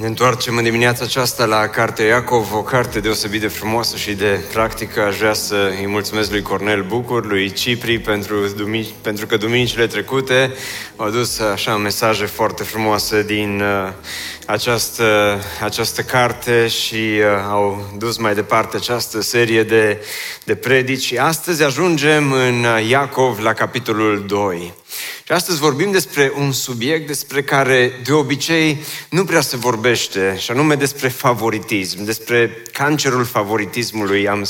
Ne întoarcem în dimineața aceasta la Cartea Iacov, o carte deosebit de frumoasă și de practică. Aș vrea să îi mulțumesc lui Cornel Bucur, lui Cipri, pentru, dumini, pentru că duminicile trecute au adus așa mesaje foarte frumoase din uh, această, această carte și uh, au dus mai departe această serie de, de predici. Astăzi ajungem în Iacov la capitolul 2. Și astăzi vorbim despre un subiect despre care de obicei nu prea se vorbește, și anume despre favoritism, despre cancerul favoritismului am,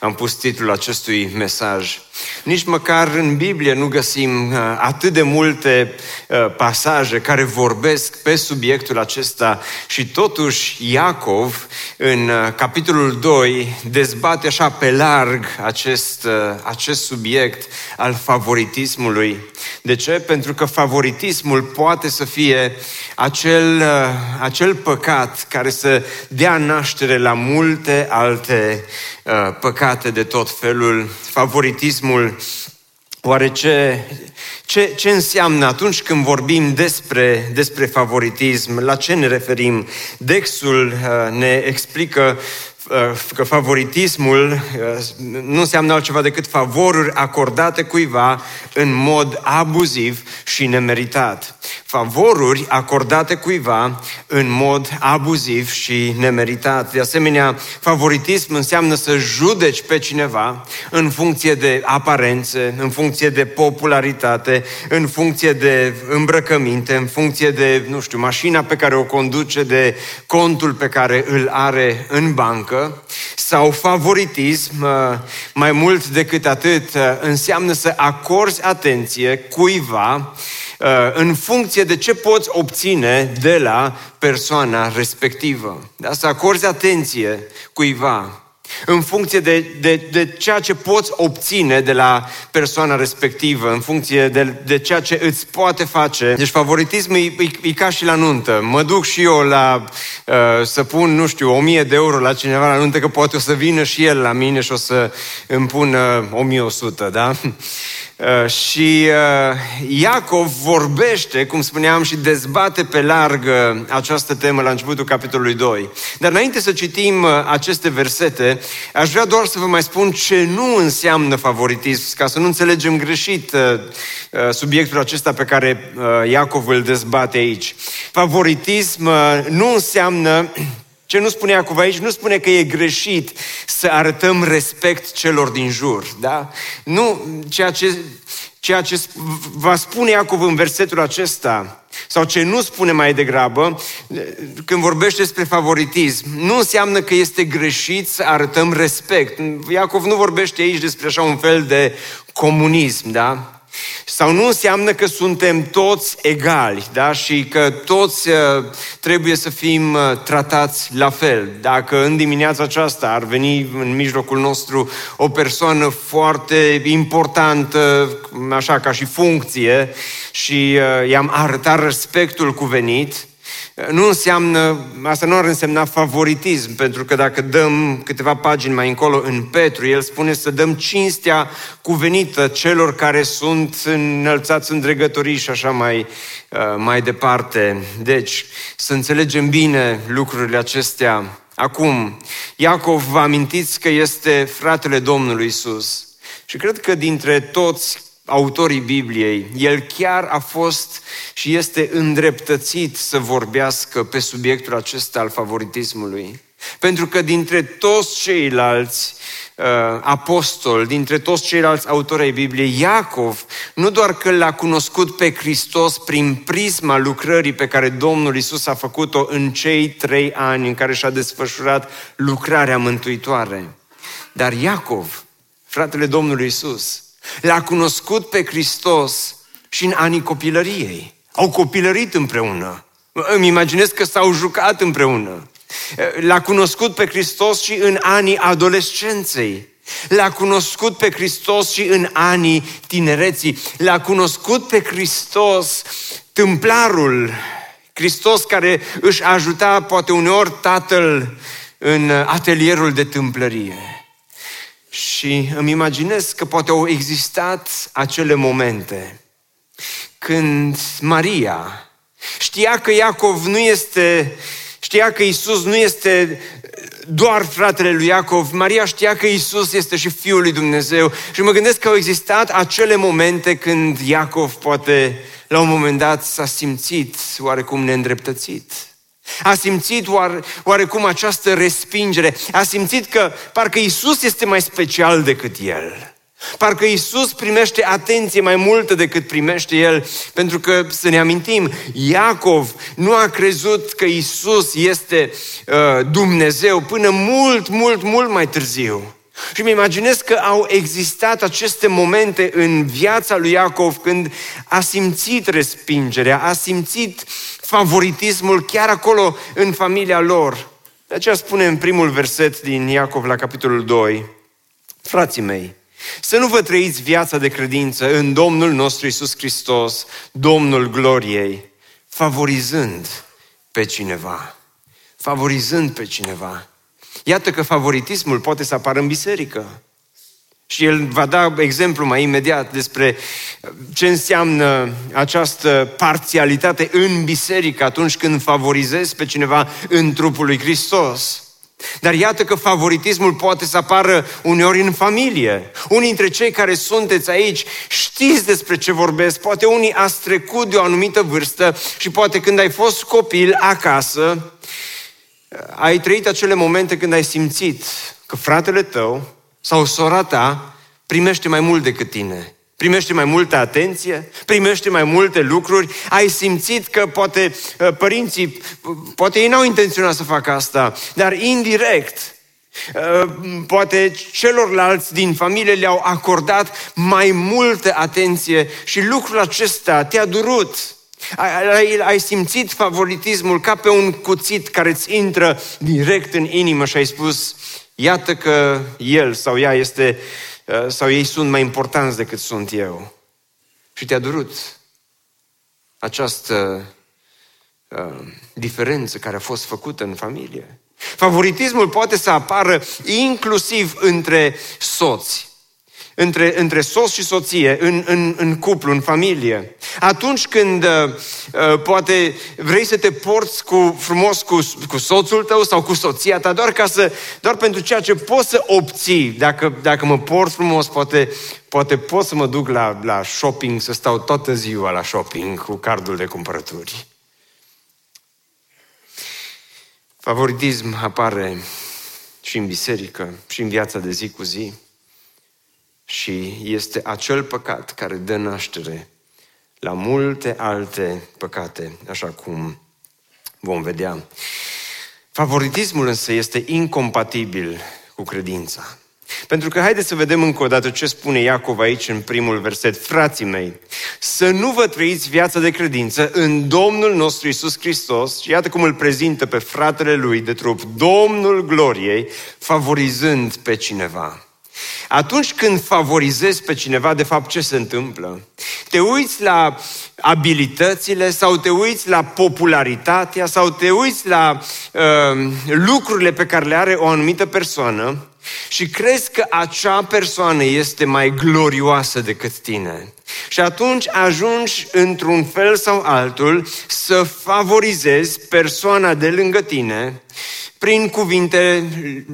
am pus titlul acestui mesaj. Nici măcar în Biblie nu găsim uh, atât de multe uh, pasaje care vorbesc pe subiectul acesta și totuși Iacov în uh, capitolul 2 dezbate așa pe larg acest, acest subiect al favoritismului. De ce? Pentru că favoritismul poate să fie acel, acel păcat care să dea naștere la multe alte păcate de tot felul. Favoritismul Oare ce, ce, ce înseamnă atunci când vorbim despre, despre favoritism? La ce ne referim? Dexul ne explică că favoritismul nu înseamnă altceva decât favoruri acordate cuiva în mod abuziv și nemeritat favoruri acordate cuiva în mod abuziv și nemeritat. De asemenea, favoritism înseamnă să judeci pe cineva în funcție de aparențe, în funcție de popularitate, în funcție de îmbrăcăminte, în funcție de, nu știu, mașina pe care o conduce, de contul pe care îl are în bancă. Sau favoritism, uh, mai mult decât atât, uh, înseamnă să acorzi atenție cuiva Uh, în funcție de ce poți obține de la persoana respectivă. Da? Să acorzi atenție cuiva în funcție de, de, de ceea ce poți obține de la persoana respectivă, în funcție de, de ceea ce îți poate face. Deci favoritismul e, e, e ca și la nuntă. Mă duc și eu la uh, să pun, nu știu, o mie de euro la cineva la nuntă, că poate o să vină și el la mine și o să îmi pună 1100, da? Uh, și uh, Iacov vorbește, cum spuneam, și dezbate pe larg uh, această temă la începutul capitolului 2. Dar înainte să citim aceste versete, aș vrea doar să vă mai spun ce nu înseamnă favoritism, ca să nu înțelegem greșit subiectul acesta pe care Iacov îl dezbate aici. Favoritism nu înseamnă ce nu spune Iacov aici? Nu spune că e greșit să arătăm respect celor din jur, da? Nu, ceea ce, ceea ce va spune Iacov în versetul acesta, sau ce nu spune mai degrabă, când vorbește despre favoritism, nu înseamnă că este greșit să arătăm respect. Iacov nu vorbește aici despre așa un fel de comunism, da? Sau nu înseamnă că suntem toți egali, da? Și că toți uh, trebuie să fim uh, tratați la fel. Dacă în dimineața aceasta ar veni în mijlocul nostru o persoană foarte importantă, așa ca și funcție, și uh, i-am arătat respectul cuvenit, nu înseamnă, asta nu ar însemna favoritism, pentru că dacă dăm câteva pagini mai încolo în Petru, el spune să dăm cinstea cuvenită celor care sunt înălțați în dregătorii și așa mai, uh, mai departe. Deci, să înțelegem bine lucrurile acestea. Acum, Iacov, vă amintiți că este fratele Domnului Isus. Și cred că dintre toți autorii Bibliei, el chiar a fost și este îndreptățit să vorbească pe subiectul acesta al favoritismului. Pentru că dintre toți ceilalți uh, apostoli, dintre toți ceilalți autori ai Bibliei, Iacov nu doar că l-a cunoscut pe Hristos prin prisma lucrării pe care Domnul Isus a făcut-o în cei trei ani în care și-a desfășurat lucrarea mântuitoare, dar Iacov, fratele Domnului Isus, L-a cunoscut pe Hristos și în anii copilăriei. Au copilărit împreună. Îmi imaginez că s-au jucat împreună. L-a cunoscut pe Hristos și în anii adolescenței. L-a cunoscut pe Hristos și în anii tinereții. L-a cunoscut pe Hristos, tâmplarul, Hristos care își ajuta poate uneori tatăl în atelierul de tâmplărie. Și îmi imaginez că poate au existat acele momente când Maria știa că Iacov nu este, știa că Isus nu este doar fratele lui Iacov, Maria știa că Isus este și Fiul lui Dumnezeu și mă gândesc că au existat acele momente când Iacov poate la un moment dat s-a simțit oarecum neîndreptățit. A simțit oare, oarecum această respingere. A simțit că parcă Isus este mai special decât el. Parcă Isus primește atenție mai multă decât primește el, pentru că, să ne amintim, Iacov nu a crezut că Isus este uh, Dumnezeu până mult, mult, mult mai târziu. Și mi imaginez că au existat aceste momente în viața lui Iacov când a simțit respingerea, a simțit favoritismul chiar acolo în familia lor. De aceea spune în primul verset din Iacov la capitolul 2, Frații mei, să nu vă trăiți viața de credință în Domnul nostru Isus Hristos, Domnul gloriei, favorizând pe cineva. Favorizând pe cineva. Iată că favoritismul poate să apară în biserică. Și el va da exemplu mai imediat despre ce înseamnă această parțialitate în biserică atunci când favorizezi pe cineva în trupul lui Hristos. Dar iată că favoritismul poate să apară uneori în familie. Unii dintre cei care sunteți aici știți despre ce vorbesc. Poate unii ați trecut de o anumită vârstă și poate când ai fost copil acasă, ai trăit acele momente când ai simțit că fratele tău sau sora ta primește mai mult decât tine. Primește mai multă atenție, primește mai multe lucruri, ai simțit că poate uh, părinții, poate ei n-au intenționat să facă asta, dar indirect, uh, poate celorlalți din familie le-au acordat mai multă atenție și lucrul acesta te-a durut. Ai, ai, ai simțit favoritismul ca pe un cuțit care îți intră direct în inimă și ai spus, iată că el sau ea este Uh, sau ei sunt mai importanți decât sunt eu. Și te-a durut această uh, diferență care a fost făcută în familie. Favoritismul poate să apară inclusiv între soți între, între soț și soție, în, în, în cuplu, în familie. Atunci când uh, uh, poate vrei să te porți cu, frumos cu, cu soțul tău sau cu soția ta, doar, ca să, doar pentru ceea ce poți să obții. Dacă, dacă mă port frumos, poate, poate pot să mă duc la, la shopping, să stau toată ziua la shopping cu cardul de cumpărături. Favoritism apare și în biserică, și în viața de zi cu zi. Și este acel păcat care dă naștere la multe alte păcate, așa cum vom vedea. Favoritismul însă este incompatibil cu credința. Pentru că haideți să vedem încă o dată ce spune Iacov aici în primul verset. Frații mei, să nu vă trăiți viața de credință în Domnul nostru Isus Hristos, și iată cum îl prezintă pe fratele lui de trup, Domnul gloriei, favorizând pe cineva. Atunci când favorizezi pe cineva, de fapt ce se întâmplă? Te uiți la abilitățile sau te uiți la popularitatea sau te uiți la uh, lucrurile pe care le are o anumită persoană și crezi că acea persoană este mai glorioasă decât tine. Și atunci ajungi într-un fel sau altul să favorizezi persoana de lângă tine prin cuvinte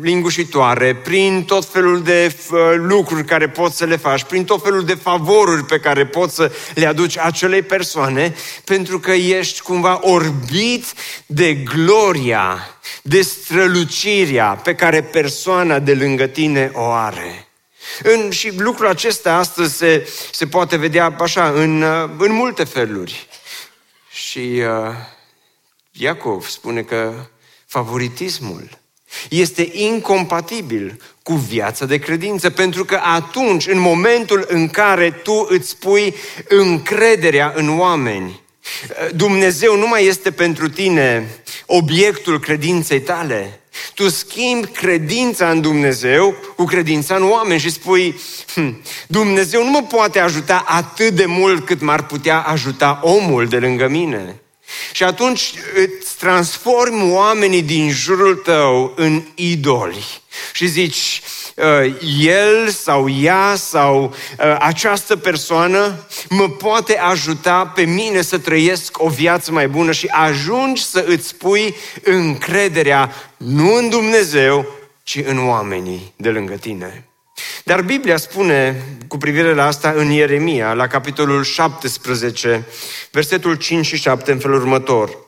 lingușitoare, prin tot felul de lucruri care poți să le faci, prin tot felul de favoruri pe care poți să le aduci acelei persoane, pentru că ești cumva orbit de gloria, de strălucirea pe care persoana de lângă tine o are. În, și lucrul acesta astăzi se, se poate vedea așa, în, în multe feluri. Și uh, Iacov spune că favoritismul este incompatibil cu viața de credință, pentru că atunci, în momentul în care tu îți pui încrederea în oameni, Dumnezeu nu mai este pentru tine obiectul credinței tale. Tu schimbi credința în Dumnezeu cu credința în oameni și spui, hm, Dumnezeu nu mă poate ajuta atât de mult cât m-ar putea ajuta omul de lângă mine. Și atunci îți transformi oamenii din jurul tău în idoli. Și zici, Uh, el sau ea sau uh, această persoană mă poate ajuta pe mine să trăiesc o viață mai bună și ajungi să îți pui încrederea nu în Dumnezeu, ci în oamenii de lângă tine. Dar Biblia spune cu privire la asta în Ieremia, la capitolul 17, versetul 5 și 7 în felul următor.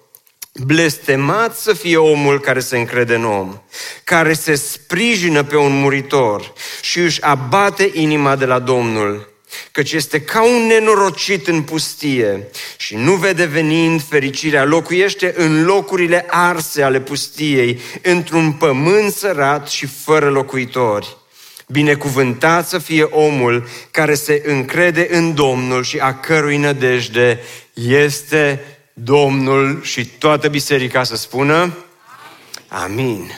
Blestemat să fie omul care se încrede în om, care se sprijină pe un muritor și își abate inima de la Domnul, căci este ca un nenorocit în pustie și nu vede venind fericirea, locuiește în locurile arse ale pustiei, într-un pământ sărat și fără locuitori. Binecuvântat să fie omul care se încrede în Domnul și a cărui nădejde este Domnul și toată biserica să spună Amin.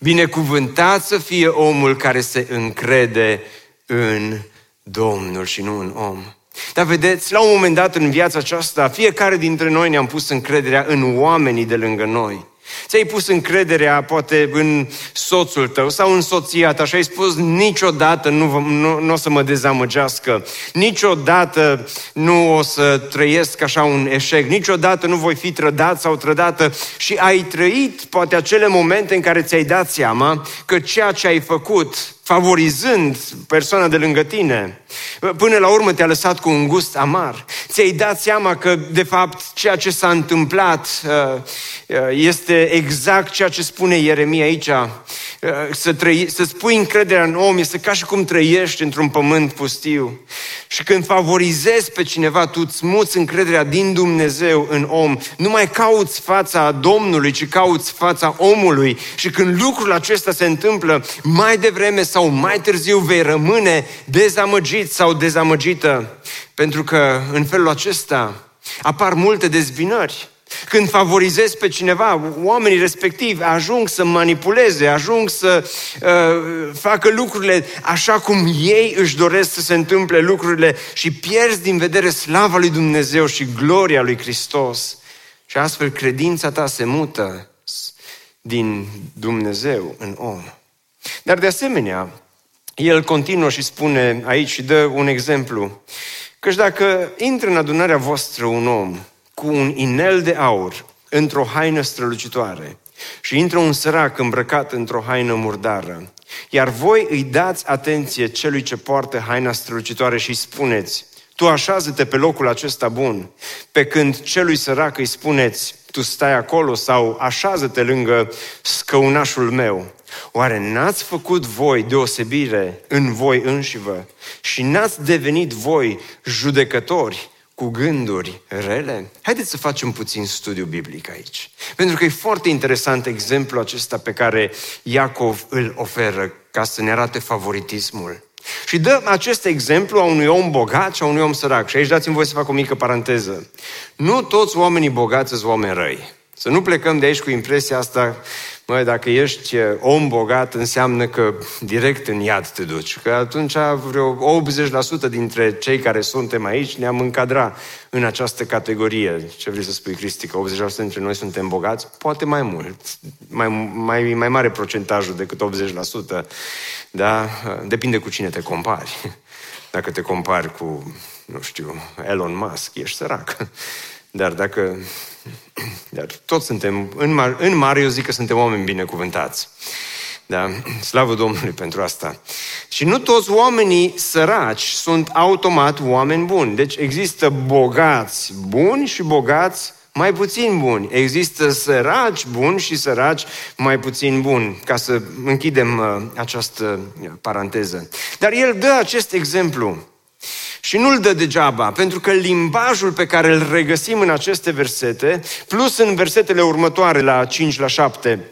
Binecuvântat să fie omul care se încrede în Domnul și nu în om. Dar vedeți, la un moment dat în viața aceasta, fiecare dintre noi ne-am pus încrederea în oamenii de lângă noi. Ți-ai pus încrederea poate în soțul tău sau în soția ta și ai spus niciodată nu, nu, nu o să mă dezamăgească, niciodată nu o să trăiesc așa un eșec, niciodată nu voi fi trădat sau trădată și ai trăit poate acele momente în care ți-ai dat seama că ceea ce ai făcut favorizând persoana de lângă tine, până la urmă te-a lăsat cu un gust amar. Ți-ai dat seama că, de fapt, ceea ce s-a întâmplat uh, uh, este exact ceea ce spune Ieremia aici. Uh, să trăi, să-ți pui încrederea în om este ca și cum trăiești într-un pământ pustiu. Și când favorizezi pe cineva, tu îți muți încrederea din Dumnezeu în om. Nu mai cauți fața Domnului, ci cauți fața omului. Și când lucrul acesta se întâmplă, mai devreme sau mai târziu vei rămâne dezamăgit sau dezamăgită. Pentru că în felul acesta apar multe dezbinări. Când favorizezi pe cineva, oamenii respectivi ajung să manipuleze, ajung să uh, facă lucrurile așa cum ei își doresc să se întâmple lucrurile și pierzi din vedere slava lui Dumnezeu și gloria lui Hristos. Și astfel credința ta se mută din Dumnezeu în om. Dar de asemenea, el continuă și spune aici și dă un exemplu. Căci dacă intră în adunarea voastră un om cu un inel de aur într-o haină strălucitoare și intră un sărac îmbrăcat într-o haină murdară, iar voi îi dați atenție celui ce poartă haina strălucitoare și îi spuneți, tu așează-te pe locul acesta bun, pe când celui sărac îi spuneți, tu stai acolo sau așează-te lângă scăunașul meu. Oare n-ați făcut voi deosebire în voi înșivă? Și n-ați devenit voi judecători cu gânduri rele? Haideți să facem puțin studiu biblic aici. Pentru că e foarte interesant exemplul acesta pe care Iacov îl oferă ca să ne arate favoritismul. Și dă acest exemplu a unui om bogat și a unui om sărac. Și aici dați-mi voi să fac o mică paranteză. Nu toți oamenii bogați sunt oameni răi. Să nu plecăm de aici cu impresia asta Măi, dacă ești om bogat, înseamnă că direct în iad te duci. Că atunci vreo 80% dintre cei care suntem aici ne-am încadra în această categorie. Ce vrei să spui, Cristi, că 80% dintre noi suntem bogați? Poate mai mult. Mai, mai, mai mare procentajul decât 80%. Da? Depinde cu cine te compari. Dacă te compari cu, nu știu, Elon Musk, ești sărac. Dar dacă dar toți suntem, în, mar, în mare eu zic că suntem oameni binecuvântați. Da? Slavă Domnului pentru asta. Și nu toți oamenii săraci sunt automat oameni buni. Deci există bogați buni și bogați mai puțin buni. Există săraci buni și săraci mai puțin buni, ca să închidem uh, această paranteză. Dar el dă acest exemplu și nu-l dă degeaba, pentru că limbajul pe care îl regăsim în aceste versete, plus în versetele următoare, la 5 la 7,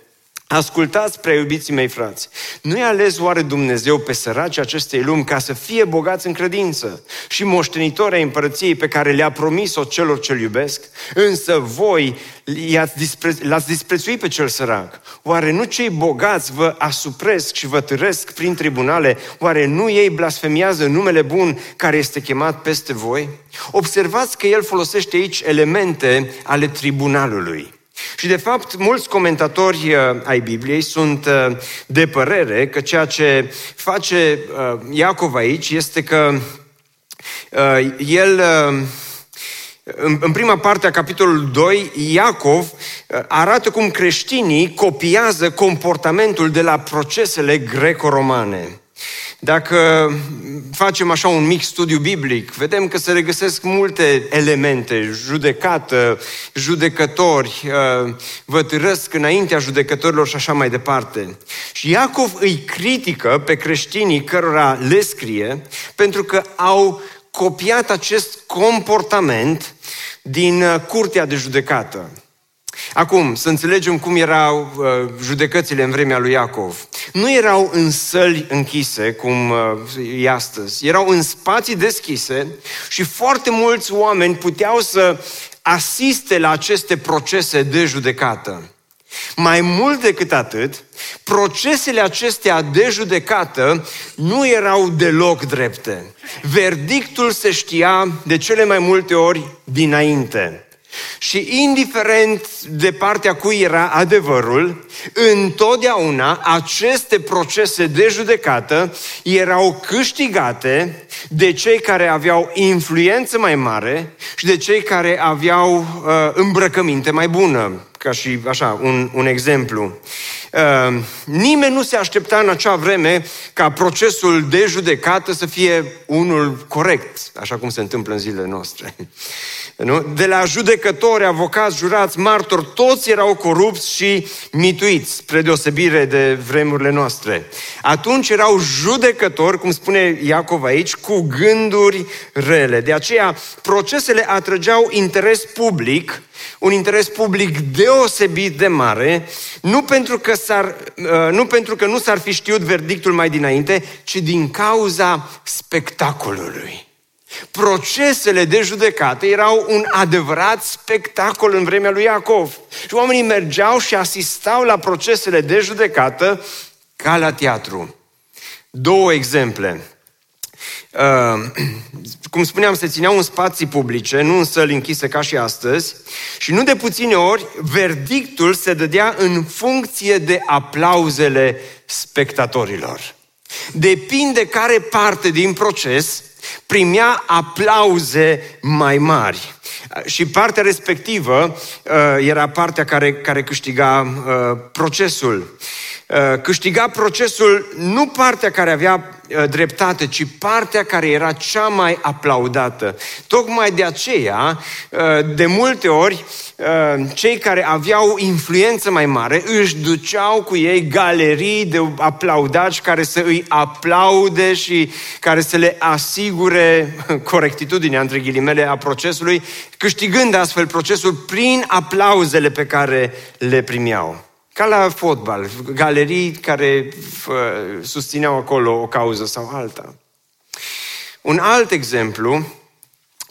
Ascultați, prea iubiții mei frați, nu-i ales oare Dumnezeu pe săraci acestei lumi ca să fie bogați în credință și moștenitori ai împărăției pe care le-a promis-o celor ce-L iubesc? Însă voi l-ați disprețuit pe cel sărac. Oare nu cei bogați vă asupresc și vă târesc prin tribunale? Oare nu ei blasfemiază numele bun care este chemat peste voi? Observați că el folosește aici elemente ale tribunalului. Și de fapt, mulți comentatori uh, ai Bibliei sunt uh, de părere că ceea ce face uh, Iacov aici este că el în prima parte a capitolului 2, Iacov arată cum creștinii copiază comportamentul de la procesele greco-romane. Dacă facem așa un mic studiu biblic, vedem că se regăsesc multe elemente, judecată, judecători, uh, vă târăsc înaintea judecătorilor și așa mai departe. Și Iacov îi critică pe creștinii cărora le scrie pentru că au copiat acest comportament din uh, curtea de judecată. Acum, să înțelegem cum erau uh, judecățile în vremea lui Iacov. Nu erau în săli închise, cum uh, e astăzi. Erau în spații deschise și foarte mulți oameni puteau să asiste la aceste procese de judecată. Mai mult decât atât, procesele acestea de judecată nu erau deloc drepte. Verdictul se știa de cele mai multe ori dinainte. Și indiferent de partea cui era adevărul, întotdeauna aceste procese de judecată erau câștigate de cei care aveau influență mai mare și de cei care aveau uh, îmbrăcăminte mai bună, ca și așa, un, un exemplu. Uh, nimeni nu se aștepta în acea vreme ca procesul de judecată să fie unul corect, așa cum se întâmplă în zilele noastre. Nu? De la judecători, avocați, jurați, martori, toți erau corupți și mituiți, spre deosebire de vremurile noastre. Atunci erau judecători, cum spune Iacov aici, cu gânduri rele. De aceea, procesele atrăgeau interes public, un interes public deosebit de mare, nu pentru că, s-ar, uh, nu, pentru că nu s-ar fi știut verdictul mai dinainte, ci din cauza spectacolului. Procesele de judecată erau un adevărat spectacol în vremea lui Iacov. Și oamenii mergeau și asistau la procesele de judecată ca la teatru. Două exemple. Uh, cum spuneam, se țineau în spații publice, nu în săli închise ca și astăzi, și nu de puține ori, verdictul se dădea în funcție de aplauzele spectatorilor. Depinde care parte din proces primea aplauze mai mari. Și partea respectivă uh, era partea care, care câștiga uh, procesul. Uh, câștiga procesul nu partea care avea uh, dreptate, ci partea care era cea mai aplaudată. Tocmai de aceea, uh, de multe ori, cei care aveau influență mai mare își duceau cu ei galerii de aplaudați care să îi aplaude și care să le asigure corectitudinea, între ghilimele, a procesului, câștigând astfel procesul prin aplauzele pe care le primeau. Ca la fotbal, galerii care susțineau acolo o cauză sau alta. Un alt exemplu,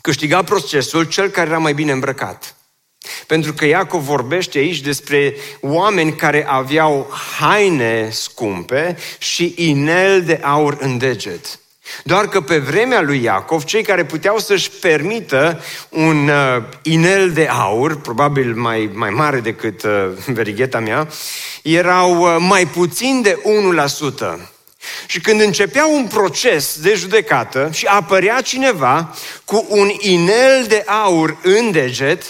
câștiga procesul cel care era mai bine îmbrăcat. Pentru că Iacov vorbește aici despre oameni care aveau haine scumpe și inel de aur în deget. Doar că pe vremea lui Iacov, cei care puteau să-și permită un uh, inel de aur, probabil mai, mai mare decât uh, verigheta mea, erau uh, mai puțin de 1%. Și când începea un proces de judecată și apărea cineva cu un inel de aur în deget,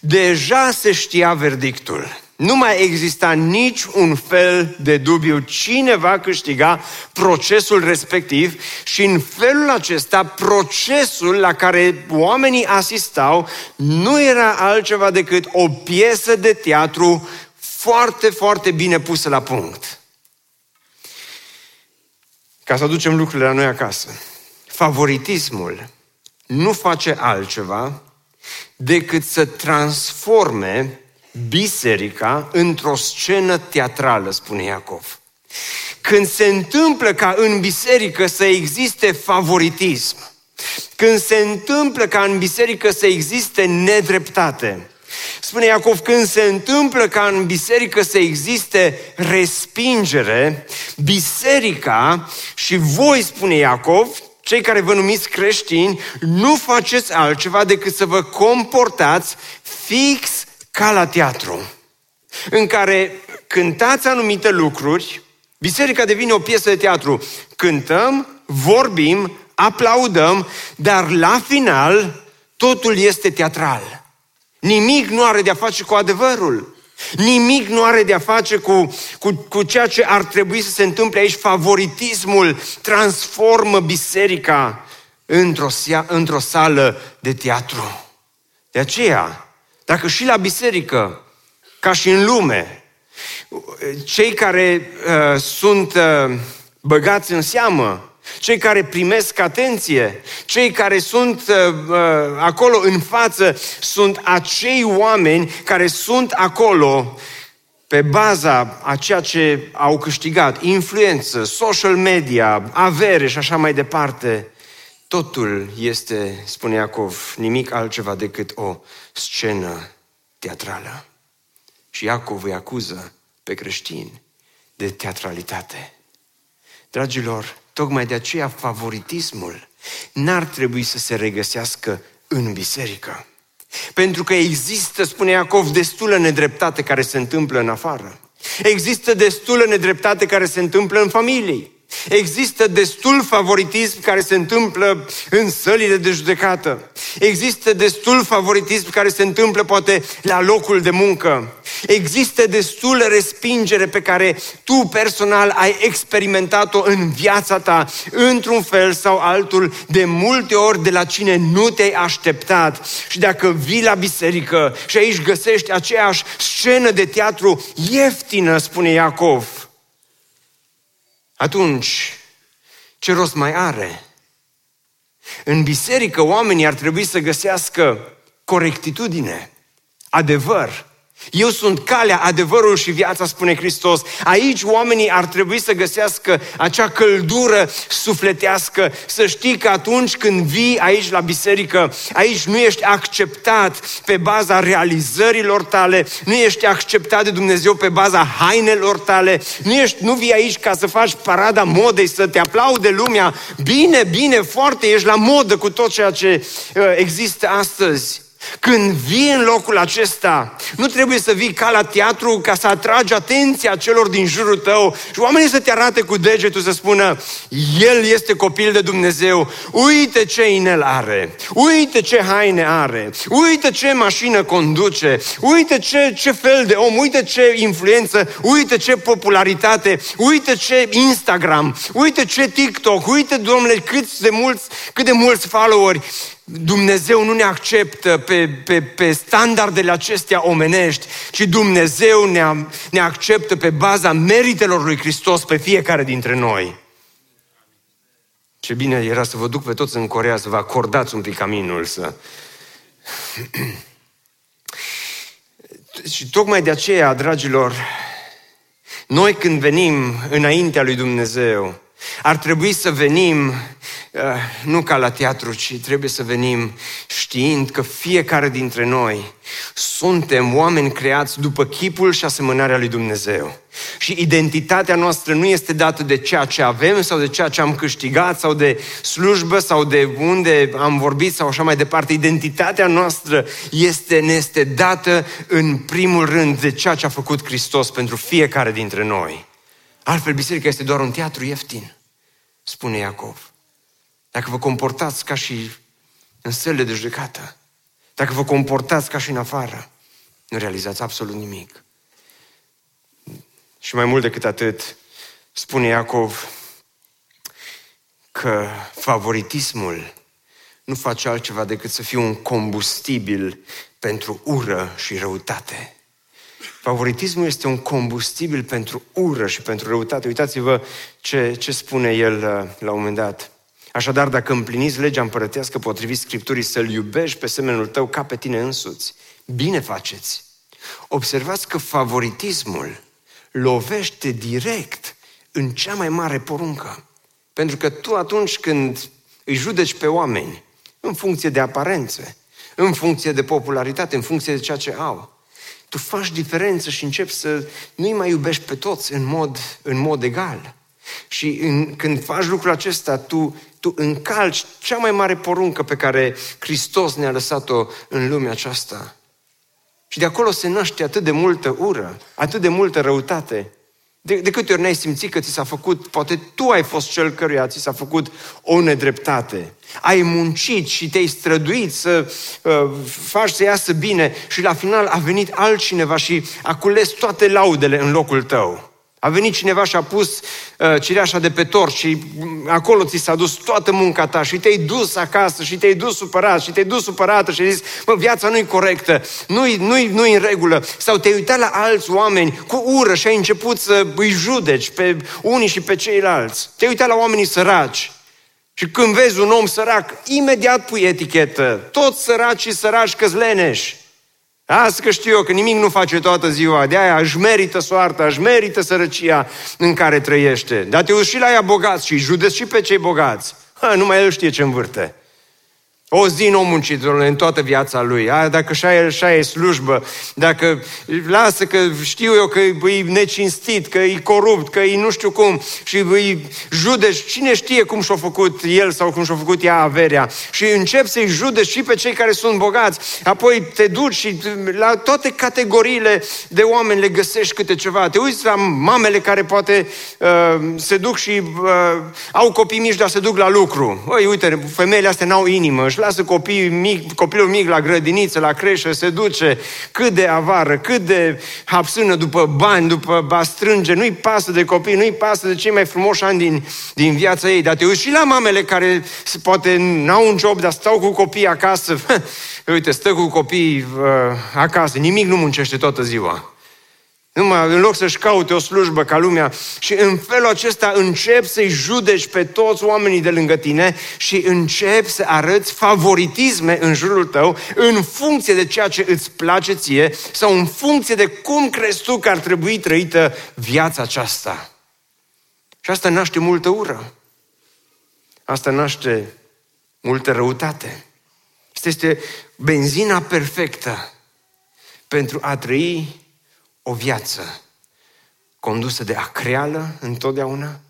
deja se știa verdictul. Nu mai exista nici un fel de dubiu cine va câștiga procesul respectiv și în felul acesta procesul la care oamenii asistau nu era altceva decât o piesă de teatru foarte, foarte bine pusă la punct. Ca să aducem lucrurile la noi acasă. Favoritismul nu face altceva decât să transforme biserica într-o scenă teatrală, spune Iacov. Când se întâmplă ca în biserică să existe favoritism, când se întâmplă ca în biserică să existe nedreptate, Spune Iacov, când se întâmplă ca în biserică să existe respingere, biserica și voi, spune Iacov, cei care vă numiți creștini, nu faceți altceva decât să vă comportați fix ca la teatru, în care cântați anumite lucruri, biserica devine o piesă de teatru. Cântăm, vorbim, aplaudăm, dar la final totul este teatral. Nimic nu are de-a face cu adevărul. Nimic nu are de-a face cu, cu, cu ceea ce ar trebui să se întâmple aici. Favoritismul transformă biserica într-o, într-o sală de teatru. De aceea, dacă și la biserică, ca și în lume, cei care uh, sunt uh, băgați în seamă cei care primesc atenție, cei care sunt uh, uh, acolo în față, sunt acei oameni care sunt acolo pe baza a ceea ce au câștigat, influență, social media, avere și așa mai departe. Totul este, spune Iacov, nimic altceva decât o scenă teatrală. Și Iacov îi acuză pe creștini de teatralitate. Dragilor, Tocmai de aceea favoritismul n-ar trebui să se regăsească în biserică. Pentru că există, spune Iacov, destulă nedreptate care se întâmplă în afară. Există destulă nedreptate care se întâmplă în familie. Există destul favoritism care se întâmplă în sălile de judecată. Există destul favoritism care se întâmplă poate la locul de muncă. Există destul respingere pe care tu personal ai experimentat-o în viața ta, într-un fel sau altul, de multe ori de la cine nu te-ai așteptat. Și dacă vii la biserică și aici găsești aceeași scenă de teatru ieftină, spune Iacov, atunci ce rost mai are? În biserică oamenii ar trebui să găsească corectitudine, adevăr, eu sunt calea, adevărul și viața, spune Hristos. Aici oamenii ar trebui să găsească acea căldură sufletească, să știi că atunci când vii aici la biserică, aici nu ești acceptat pe baza realizărilor tale, nu ești acceptat de Dumnezeu pe baza hainelor tale, nu, ești, nu vii aici ca să faci parada modei, să te aplaude lumea. Bine, bine, foarte, ești la modă cu tot ceea ce uh, există astăzi. Când vii în locul acesta, nu trebuie să vii ca la teatru ca să atragi atenția celor din jurul tău și oamenii să te arate cu degetul să spună El este copil de Dumnezeu, uite ce inel are, uite ce haine are, uite ce mașină conduce, uite ce, ce fel de om, uite ce influență, uite ce popularitate, uite ce Instagram, uite ce TikTok, uite, domnule, cât de mulți, cât de mulți followeri. Dumnezeu nu ne acceptă pe, pe, pe standardele acestea omenești, ci Dumnezeu ne, ne acceptă pe baza meritelor lui Hristos pe fiecare dintre noi. Ce bine era să vă duc pe toți în Corea, să vă acordați un pic caminul, să... Și tocmai de aceea, dragilor, noi când venim înaintea lui Dumnezeu, ar trebui să venim uh, nu ca la teatru, ci trebuie să venim știind că fiecare dintre noi suntem oameni creați după chipul și asemănarea lui Dumnezeu. Și identitatea noastră nu este dată de ceea ce avem sau de ceea ce am câștigat sau de slujbă sau de unde am vorbit sau așa mai departe. Identitatea noastră este, ne este dată în primul rând de ceea ce a făcut Hristos pentru fiecare dintre noi. Altfel, biserica este doar un teatru ieftin, spune Iacov. Dacă vă comportați ca și în sălile de judecată, dacă vă comportați ca și în afară, nu realizați absolut nimic. Și mai mult decât atât, spune Iacov că favoritismul nu face altceva decât să fie un combustibil pentru ură și răutate. Favoritismul este un combustibil pentru ură și pentru răutate. Uitați-vă ce, ce spune el uh, la un moment dat. Așadar, dacă împliniți legea împărătească potrivit Scripturii să-L iubești pe semenul tău ca pe tine însuți, bine faceți. observați că favoritismul lovește direct în cea mai mare poruncă. Pentru că tu atunci când îi judeci pe oameni, în funcție de aparențe, în funcție de popularitate, în funcție de ceea ce au, tu faci diferență și începi să nu-i mai iubești pe toți în mod, în mod egal. Și în, când faci lucrul acesta, tu, tu încalci cea mai mare poruncă pe care Hristos ne-a lăsat-o în lumea aceasta. Și de acolo se naște atât de multă ură, atât de multă răutate. De, de câte ori n-ai simțit că ți s-a făcut, poate tu ai fost cel căruia ți s-a făcut o nedreptate. Ai muncit și te-ai străduit să uh, faci să iasă bine și la final a venit altcineva și a cules toate laudele în locul tău. A venit cineva și a pus uh, cireașa de pe tort și mm, acolo ți s-a dus toată munca ta și te-ai dus acasă și te-ai dus supărat și te-ai dus supărată și ai zis, mă, viața nu-i corectă, nu-i, nu-i, nu-i în regulă. Sau te-ai uitat la alți oameni cu ură și ai început să îi judeci pe unii și pe ceilalți. Te-ai uitat la oamenii săraci. Și când vezi un om sărac, imediat pui etichetă. Toți săraci și săraci căzleneși. Asta că știu eu că nimic nu face toată ziua, de aia își merită soarta, își merită sărăcia în care trăiește. Dar te uiți și la ea bogați și judeci și pe cei bogați. Ha, numai el știe ce învârte. O zi nu muncit în toată viața lui. A, dacă așa e, așa e slujbă, dacă lasă că știu eu că e necinstit, că e corupt, că e nu știu cum și îi judeci, cine știe cum și-a făcut el sau cum și-a făcut ea averea și încep să-i judeci și pe cei care sunt bogați, apoi te duci și la toate categoriile de oameni le găsești câte ceva. Te uiți la mamele care poate uh, se duc și uh, au copii mici, dar se duc la lucru. Oi, uite, femeile astea n-au inimă, își lasă copii mic, copilul mic la grădiniță, la creșă, se duce. Cât de avară, cât de hapsână după bani, după a strânge, nu-i pasă de copii, nu-i pasă de cei mai frumoși ani din, din viața ei, dar te uiți și la mamele care poate n-au un job, dar stau cu copii acasă, uite, stă cu copii uh, acasă, nimic nu muncește toată ziua. Numai în loc să-și caute o slujbă ca lumea și în felul acesta încep să-i judeci pe toți oamenii de lângă tine și încep să arăți favoritisme în jurul tău în funcție de ceea ce îți place ție sau în funcție de cum crezi tu că ar trebui trăită viața aceasta. Și asta naște multă ură. Asta naște multă răutate. Asta este benzina perfectă pentru a trăi o viață condusă de acreală întotdeauna?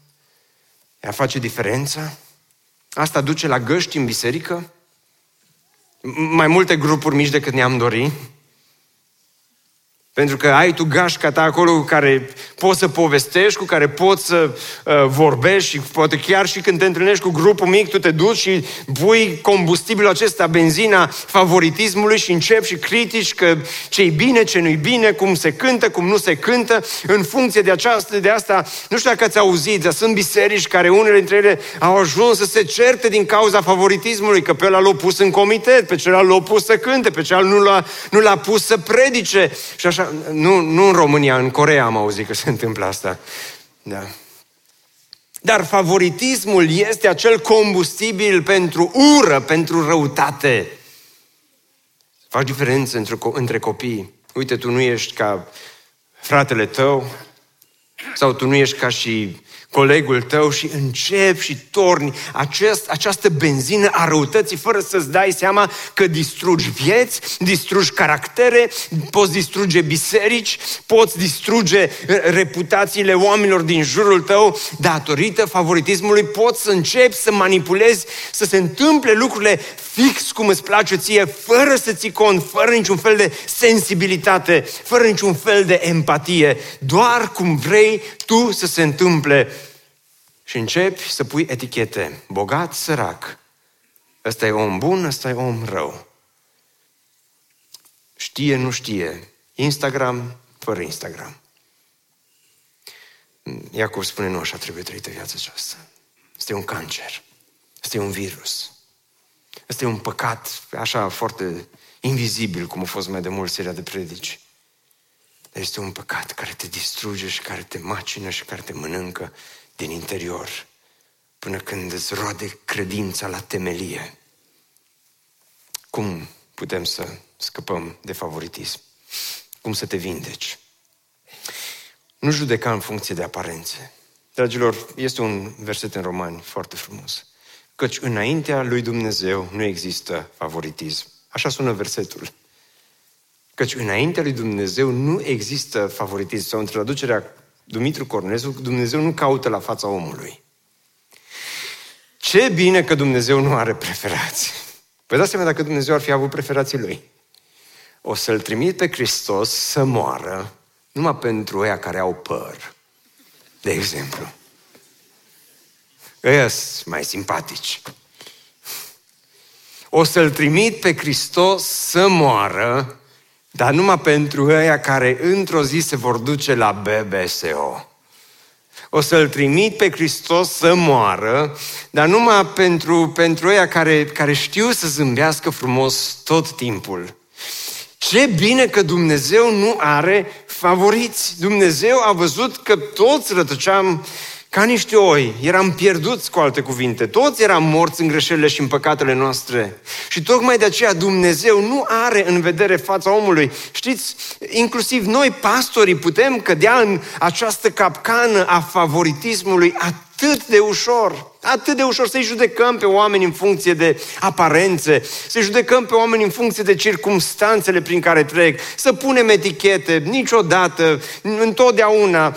Ea face diferența? Asta duce la găști în biserică? Mai multe grupuri mici decât ne-am dorit? Pentru că ai tu gașca ta acolo cu care poți să povestești, cu care poți să uh, vorbești și poate chiar și când te întâlnești cu grupul mic, tu te duci și pui combustibilul acesta, benzina favoritismului și începi și critici că ce-i bine, ce nu-i bine, cum se cântă, cum nu se cântă, în funcție de aceasta, de asta, nu știu dacă ați auzit, dar sunt biserici care unele dintre ele au ajuns să se certe din cauza favoritismului, că pe ăla l-au pus în comitet, pe celălalt l-au pus să cânte, pe celălalt nu l-a, nu l-a pus să predice. Și așa nu, nu în România, în Corea am auzit că se întâmplă asta. Da. Dar favoritismul este acel combustibil pentru ură, pentru răutate. Faci diferență între, între copii. Uite, tu nu ești ca fratele tău, sau tu nu ești ca și colegul tău și începi și torni acest, această benzină a răutății fără să-ți dai seama că distrugi vieți, distrugi caractere, poți distruge biserici, poți distruge reputațiile oamenilor din jurul tău datorită favoritismului, poți să începi să manipulezi, să se întâmple lucrurile fix cum îți place ție, fără să ții cont, fără niciun fel de sensibilitate, fără niciun fel de empatie, doar cum vrei tu să se întâmple. Și începi să pui etichete, bogat, sărac. Ăsta e om bun, ăsta e om rău. Știe, nu știe. Instagram, fără Instagram. Iacov spune, nu așa trebuie trăită viața aceasta. Este un cancer. Este un virus. Este un păcat așa foarte invizibil, cum a fost mai de mult seria de predici. Dar este un păcat care te distruge și care te macină și care te mănâncă din interior până când îți roade credința la temelie. Cum putem să scăpăm de favoritism? cum să te vindeci. Nu judeca în funcție de aparențe. Dragilor, este un verset în Romani foarte frumos. Căci înaintea lui Dumnezeu nu există favoritism. Așa sună versetul. Căci înaintea lui Dumnezeu nu există favoritism. Sau în traducerea Dumitru Cornescu, Dumnezeu nu caută la fața omului. Ce bine că Dumnezeu nu are preferați. Vă dați seama dacă Dumnezeu ar fi avut preferații lui. O să-L trimit pe Hristos să moară numai pentru ăia care au păr. De exemplu. Ăia sunt mai simpatici. O să-L trimit pe Hristos să moară, dar numai pentru ăia care într-o zi se vor duce la BBSO. O să-L trimit pe Hristos să moară, dar numai pentru, pentru ăia care, care știu să zâmbească frumos tot timpul. Ce bine că Dumnezeu nu are favoriți. Dumnezeu a văzut că toți rătăceam ca niște oi, eram pierduți cu alte cuvinte, toți eram morți în greșelile și în păcatele noastre. Și tocmai de aceea Dumnezeu nu are în vedere fața omului. Știți, inclusiv noi, pastorii, putem cădea în această capcană a favoritismului atât de ușor. Atât de ușor să-i judecăm pe oameni în funcție de aparențe, să-i judecăm pe oameni în funcție de circumstanțele prin care trec, să punem etichete, niciodată, întotdeauna,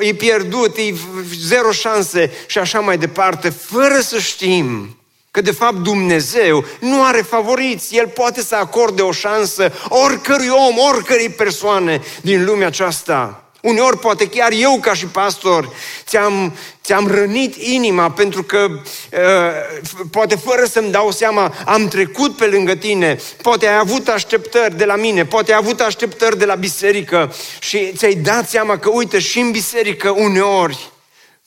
e pierdut, e zero șanse și așa mai departe, fără să știm că de fapt Dumnezeu nu are favoriți. El poate să acorde o șansă oricărui om, oricărei persoane din lumea aceasta. Uneori, poate chiar eu, ca și pastor, ți-am, ți-am rănit inima pentru că, uh, poate fără să-mi dau seama, am trecut pe lângă tine. Poate ai avut așteptări de la mine, poate ai avut așteptări de la biserică și ți-ai dat seama că, uite, și în biserică uneori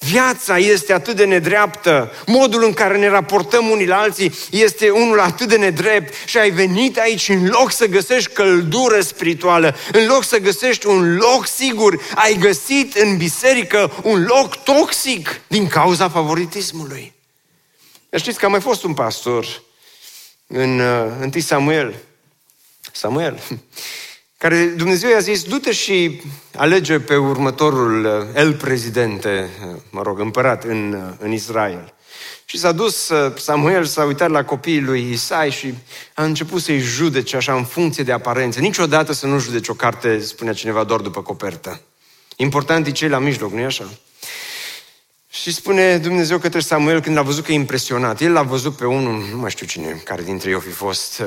Viața este atât de nedreaptă, modul în care ne raportăm unii la alții este unul atât de nedrept. Și ai venit aici în loc să găsești căldură spirituală, în loc să găsești un loc sigur, ai găsit în biserică un loc toxic din cauza favoritismului. Știți că a mai fost un pastor în uh, 1 Samuel, Samuel, care Dumnezeu i-a zis, du-te și alege pe următorul uh, el prezidente, uh, mă rog, împărat în, uh, în Israel. Și s-a dus Samuel, s-a uitat la copiii lui Isai și a început să-i judece așa în funcție de aparențe. Niciodată să nu judeci o carte, spunea cineva, doar după copertă. Important e cei la mijloc, nu-i așa? Și spune Dumnezeu către Samuel când l-a văzut că e impresionat. El l-a văzut pe unul, nu mai știu cine, care dintre ei o fi fost,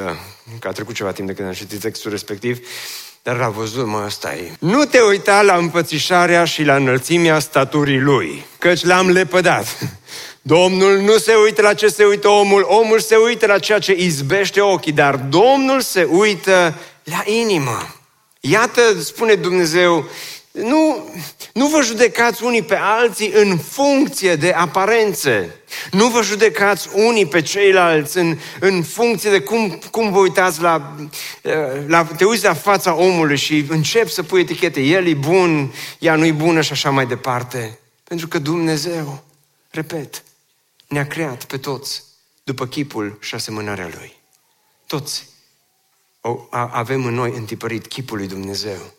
că a trecut ceva timp de când a citit textul respectiv, dar l-a văzut, mă, ăsta e. Nu te uita la împățișarea și la înălțimea staturii lui, căci l-am lepădat. Domnul nu se uită la ce se uită omul, omul se uită la ceea ce izbește ochii, dar Domnul se uită la inimă. Iată, spune Dumnezeu, nu, nu vă judecați unii pe alții în funcție de aparențe. Nu vă judecați unii pe ceilalți în, în funcție de cum, cum vă uitați la, eh, la... Te uiți la fața omului și începi să pui etichete. El e bun, ea nu e bună și așa mai departe. Pentru că Dumnezeu, repet, ne-a creat pe toți după chipul și asemănarea Lui. Toți avem în noi întipărit chipul lui Dumnezeu.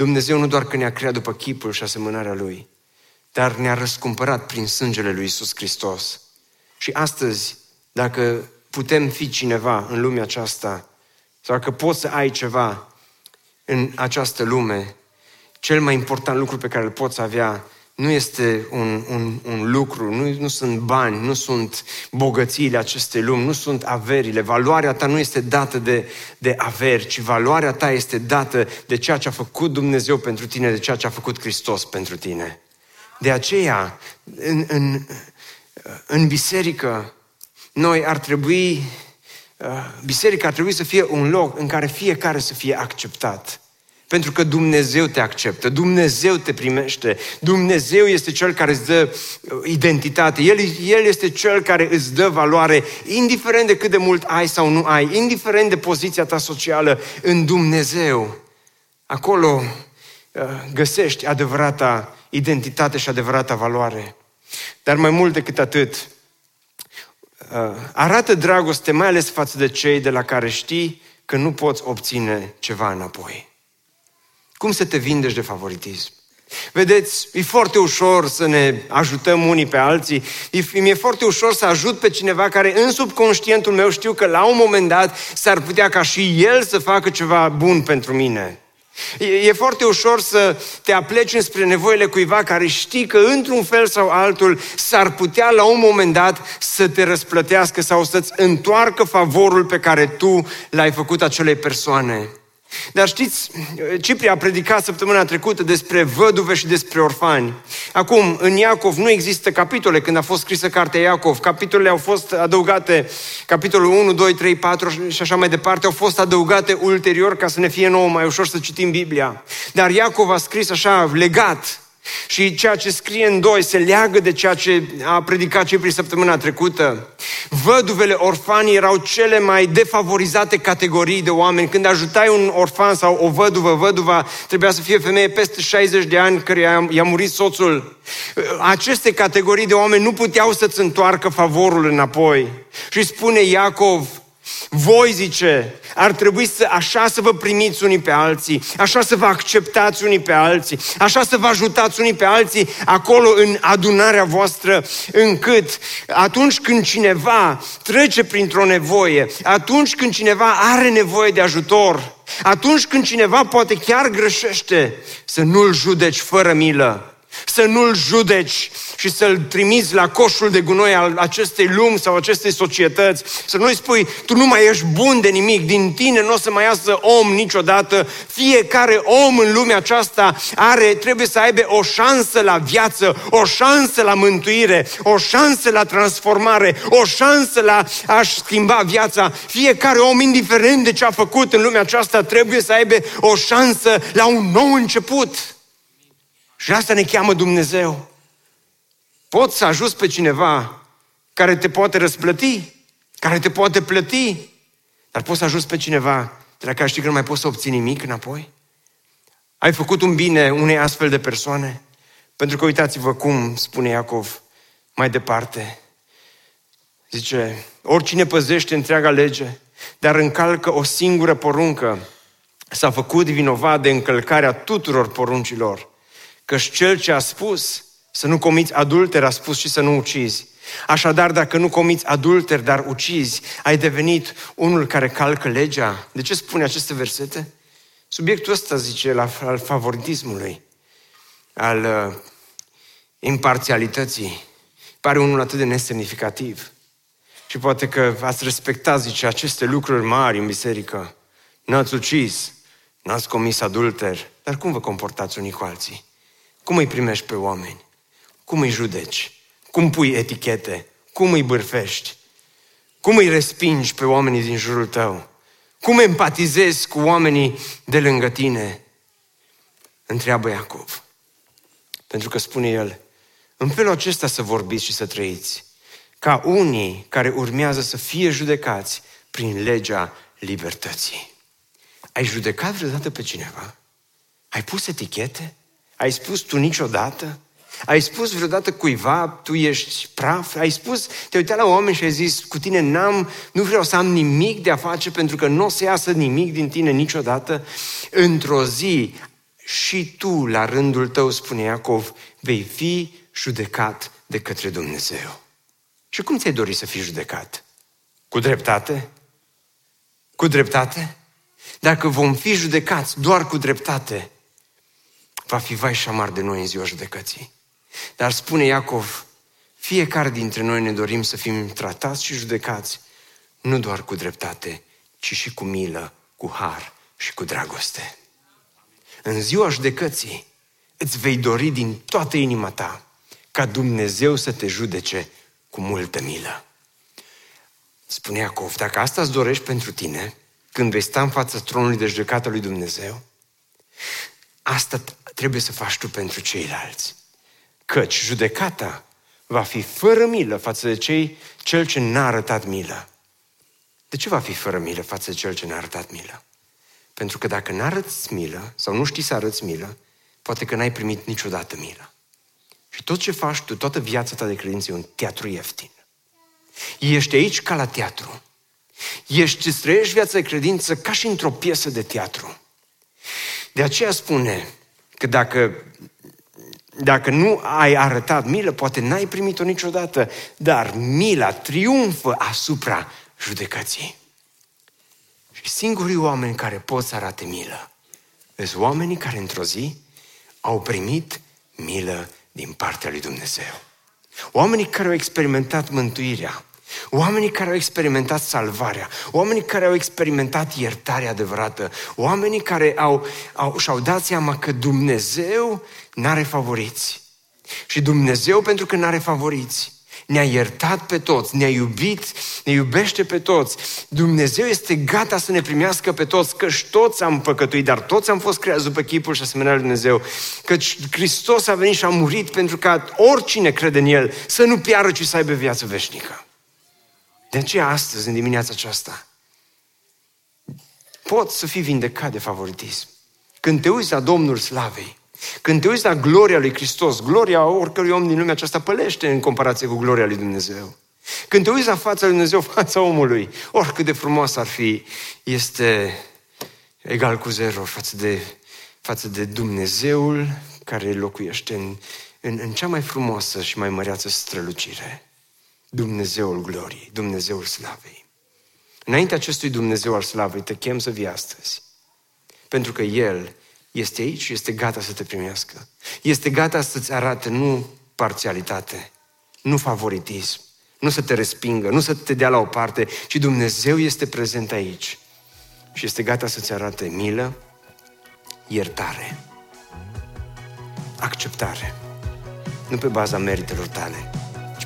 Dumnezeu nu doar că ne-a creat după chipul și asemănarea Lui, dar ne-a răscumpărat prin sângele Lui Isus Hristos. Și astăzi, dacă putem fi cineva în lumea aceasta, sau dacă poți să ai ceva în această lume, cel mai important lucru pe care îl poți avea nu este un, un, un lucru, nu, nu sunt bani, nu sunt bogățiile acestei lumi, nu sunt averile. Valoarea ta nu este dată de, de averi, ci valoarea ta este dată de ceea ce a făcut Dumnezeu pentru tine, de ceea ce a făcut Hristos pentru tine. De aceea, în, în, în biserică, noi ar trebui, biserica ar trebui să fie un loc în care fiecare să fie acceptat. Pentru că Dumnezeu te acceptă, Dumnezeu te primește, Dumnezeu este Cel care îți dă uh, identitate, El, El este Cel care îți dă valoare, indiferent de cât de mult ai sau nu ai, indiferent de poziția ta socială, în Dumnezeu. Acolo uh, găsești adevărata identitate și adevărata valoare. Dar mai mult decât atât, uh, arată dragoste mai ales față de cei de la care știi că nu poți obține ceva înapoi. Cum să te vindești de favoritism? Vedeți, e foarte ușor să ne ajutăm unii pe alții. E, mi-e foarte ușor să ajut pe cineva care în subconștientul meu știu că la un moment dat s-ar putea ca și el să facă ceva bun pentru mine. E, e foarte ușor să te apleci înspre nevoile cuiva care știi că într-un fel sau altul s-ar putea la un moment dat să te răsplătească sau să-ți întoarcă favorul pe care tu l-ai făcut acelei persoane. Dar știți, Cipri a predicat săptămâna trecută despre văduve și despre orfani. Acum, în Iacov nu există capitole când a fost scrisă cartea Iacov. Capitolele au fost adăugate, capitolul 1, 2, 3, 4 și așa mai departe, au fost adăugate ulterior ca să ne fie nouă mai ușor să citim Biblia. Dar Iacov a scris așa, legat, și ceea ce scrie în doi se leagă de ceea ce a predicat Cipri săptămâna trecută. Văduvele, orfanii erau cele mai defavorizate categorii de oameni. Când ajutai un orfan sau o văduvă, văduva trebuia să fie femeie peste 60 de ani care i-a murit soțul. Aceste categorii de oameni nu puteau să-ți întoarcă favorul înapoi. Și spune Iacov, voi, zice, ar trebui să așa să vă primiți unii pe alții, așa să vă acceptați unii pe alții, așa să vă ajutați unii pe alții acolo în adunarea voastră, încât atunci când cineva trece printr-o nevoie, atunci când cineva are nevoie de ajutor, atunci când cineva poate chiar greșește, să nu-l judeci fără milă, să nu-l judeci și să-l trimiți la coșul de gunoi al acestei lumi sau acestei societăți, să nu-i spui, tu nu mai ești bun de nimic, din tine nu o să mai iasă om niciodată, fiecare om în lumea aceasta are, trebuie să aibă o șansă la viață, o șansă la mântuire, o șansă la transformare, o șansă la a-și schimba viața. Fiecare om, indiferent de ce a făcut în lumea aceasta, trebuie să aibă o șansă la un nou început. Și asta ne cheamă Dumnezeu. Poți să ajuți pe cineva care te poate răsplăti, care te poate plăti, dar poți să ajuți pe cineva de la care știi că nu mai poți să obții nimic înapoi? Ai făcut un bine unei astfel de persoane? Pentru că uitați-vă cum spune Iacov mai departe. Zice, oricine păzește întreaga lege, dar încalcă o singură poruncă, s-a făcut vinovat de încălcarea tuturor poruncilor. Căci cel ce a spus să nu comiți adulter a spus și să nu ucizi. Așadar, dacă nu comiți adulter, dar ucizi, ai devenit unul care calcă legea. De ce spune aceste versete? Subiectul ăsta, zice, al favoritismului, al uh, imparțialității, pare unul atât de nesemnificativ. Și poate că ați respectat, zice, aceste lucruri mari în biserică. N-ați ucis, n-ați comis adulter, dar cum vă comportați unii cu alții? Cum îi primești pe oameni? Cum îi judeci? Cum pui etichete? Cum îi bârfești? Cum îi respingi pe oamenii din jurul tău? Cum empatizezi cu oamenii de lângă tine? Întreabă Iacov. Pentru că spune el, în felul acesta să vorbiți și să trăiți, ca unii care urmează să fie judecați prin legea libertății. Ai judecat vreodată pe cineva? Ai pus etichete? Ai spus tu niciodată? Ai spus vreodată cuiva, tu ești praf? Ai spus, te-ai uitat la oameni și ai zis, cu tine n-am, nu vreau să am nimic de a face pentru că nu o să iasă nimic din tine niciodată? Într-o zi, și tu, la rândul tău, spune Iacov, vei fi judecat de către Dumnezeu. Și cum ți-ai dori să fii judecat? Cu dreptate? Cu dreptate? Dacă vom fi judecați doar cu dreptate, va fi vai și șamar de noi în ziua judecății. Dar spune Iacov, fiecare dintre noi ne dorim să fim tratați și judecați, nu doar cu dreptate, ci și cu milă, cu har și cu dragoste. În ziua judecății îți vei dori din toată inima ta ca Dumnezeu să te judece cu multă milă. Spune Iacov, dacă asta îți dorești pentru tine, când vei sta în fața tronului de judecată lui Dumnezeu, asta trebuie să faci tu pentru ceilalți. Căci judecata va fi fără milă față de cei, cel ce n-a arătat milă. De ce va fi fără milă față de cel ce n-a arătat milă? Pentru că dacă n-arăți milă sau nu știi să arăți milă, poate că n-ai primit niciodată milă. Și tot ce faci tu, toată viața ta de credință e un teatru ieftin. Ești aici ca la teatru. Ești, îți trăiești viața de credință ca și într-o piesă de teatru. De aceea spune că dacă, dacă nu ai arătat milă, poate n-ai primit-o niciodată, dar mila triumfă asupra judecății. Și singurii oameni care pot să arate milă sunt oamenii care într-o zi au primit milă din partea lui Dumnezeu. Oamenii care au experimentat mântuirea, oamenii care au experimentat salvarea, oamenii care au experimentat iertarea adevărată, oamenii care au, au, și-au dat seama că Dumnezeu n-are favoriți. Și Dumnezeu, pentru că n-are favoriți, ne-a iertat pe toți, ne-a iubit, ne iubește pe toți. Dumnezeu este gata să ne primească pe toți, căci toți am păcătuit, dar toți am fost creați după chipul și asemenea lui Dumnezeu. Căci Hristos a venit și a murit pentru ca oricine crede în El să nu piară, ci să aibă viață veșnică. De aceea astăzi, în dimineața aceasta, poți să fii vindecat de favoritism. Când te uiți la Domnul Slavei, când te uiți la gloria lui Hristos, gloria oricărui om din lumea aceasta pălește în comparație cu gloria lui Dumnezeu. Când te uiți la fața lui Dumnezeu, fața omului, oricât de frumos ar fi, este egal cu zero față de, față de Dumnezeul care locuiește în, în, în cea mai frumoasă și mai măreață strălucire. Dumnezeul gloriei, Dumnezeul slavei. Înainte acestui Dumnezeu al slavei, te chem să vii astăzi. Pentru că El este aici și este gata să te primească. Este gata să-ți arate nu parțialitate, nu favoritism, nu să te respingă, nu să te dea la o parte, ci Dumnezeu este prezent aici și este gata să-ți arate milă, iertare, acceptare. Nu pe baza meritelor tale, ci